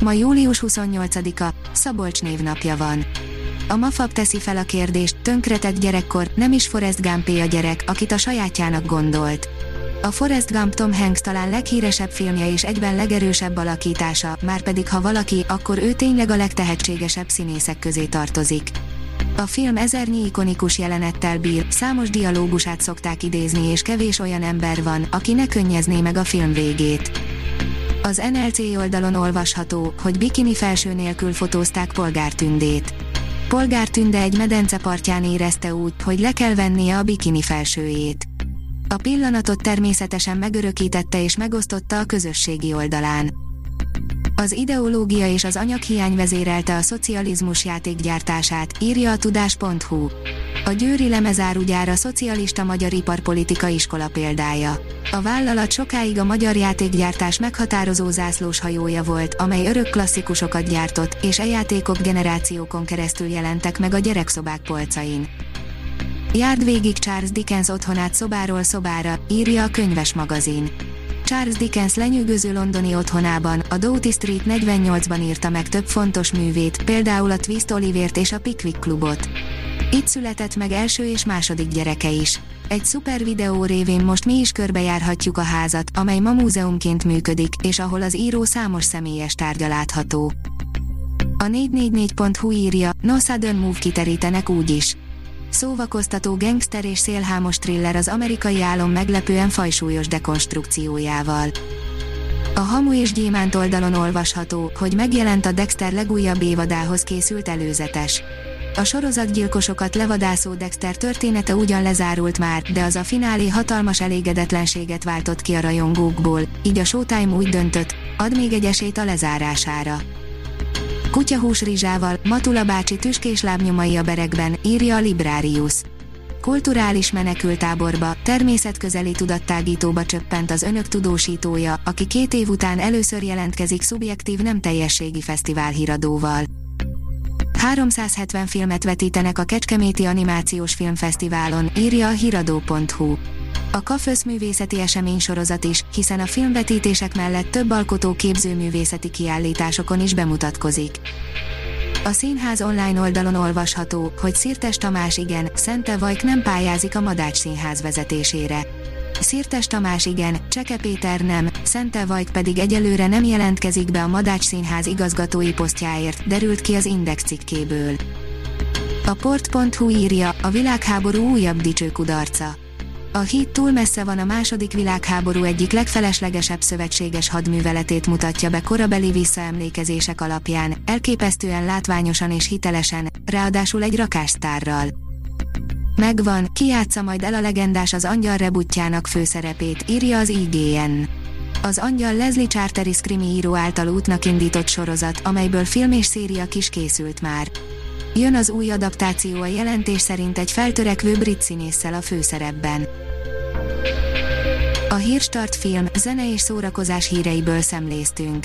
Ma július 28-a, Szabolcs névnapja van. A Mafab teszi fel a kérdést, tönkretett gyerekkor, nem is Forrest gump a gyerek, akit a sajátjának gondolt. A Forrest Gump Tom Hanks talán leghíresebb filmje és egyben legerősebb alakítása, már pedig ha valaki, akkor ő tényleg a legtehetségesebb színészek közé tartozik. A film ezernyi ikonikus jelenettel bír, számos dialógusát szokták idézni és kevés olyan ember van, aki ne könnyezné meg a film végét. Az NLC oldalon olvasható, hogy bikini felső nélkül fotózták polgártündét. Polgártünde egy medence partján érezte úgy, hogy le kell vennie a bikini felsőjét. A pillanatot természetesen megörökítette és megosztotta a közösségi oldalán. Az ideológia és az anyaghiány vezérelte a szocializmus játékgyártását, írja a tudás.hu. A Győri lemezárugyár a szocialista magyar iparpolitika iskola példája. A vállalat sokáig a magyar játékgyártás meghatározó zászlós hajója volt, amely örök klasszikusokat gyártott, és e játékok generációkon keresztül jelentek meg a gyerekszobák polcain. Járd végig Charles Dickens otthonát szobáról szobára, írja a könyves magazin. Charles Dickens lenyűgöző londoni otthonában, a Doughty Street 48-ban írta meg több fontos művét, például a Twist Olivért és a Pickwick Klubot. Itt született meg első és második gyereke is. Egy szuper videó révén most mi is körbejárhatjuk a házat, amely ma múzeumként működik, és ahol az író számos személyes tárgya látható. A 444.hu írja, No Sudden Move kiterítenek úgy is. Szóvakoztató gangster és szélhámos thriller az amerikai álom meglepően fajsúlyos dekonstrukciójával. A Hamu és Gyémánt oldalon olvasható, hogy megjelent a Dexter legújabb évadához készült előzetes. A sorozatgyilkosokat levadászó Dexter története ugyan lezárult már, de az a finálé hatalmas elégedetlenséget váltott ki a rajongókból, így a Showtime úgy döntött, ad még egy esélyt a lezárására. Kutyahús rizsával, Matula bácsi tüskés lábnyomai a berekben, írja a Librarius. Kulturális menekültáborba, természetközeli tudattágítóba csöppent az önök tudósítója, aki két év után először jelentkezik szubjektív nem teljességi fesztivál híradóval. 370 filmet vetítenek a Kecskeméti Animációs Filmfesztiválon, írja a hiradó.hu. A KAFÖSZ művészeti esemény sorozat is, hiszen a filmvetítések mellett több alkotó képzőművészeti kiállításokon is bemutatkozik. A színház online oldalon olvasható, hogy Szirtes Tamás igen, Szente Vajk nem pályázik a Madács Színház vezetésére. Szirtes Tamás igen, Cseke Péter nem, Szente Vajk pedig egyelőre nem jelentkezik be a Madács Színház igazgatói posztjáért, derült ki az Index cikkéből. A port.hu írja, a világháború újabb dicső kudarca. A híd túl messze van a második világháború egyik legfeleslegesebb szövetséges hadműveletét mutatja be korabeli visszaemlékezések alapján, elképesztően látványosan és hitelesen, ráadásul egy rakássztárral. Megvan, ki játsza majd el a legendás az angyal rebutjának főszerepét, írja az IGN. Az angyal Leslie Charteris krimi író által útnak indított sorozat, amelyből film és széria kis készült már. Jön az új adaptáció a jelentés szerint egy feltörekvő brit színésszel a főszerepben. A Hírstart film, zene és szórakozás híreiből szemléztünk.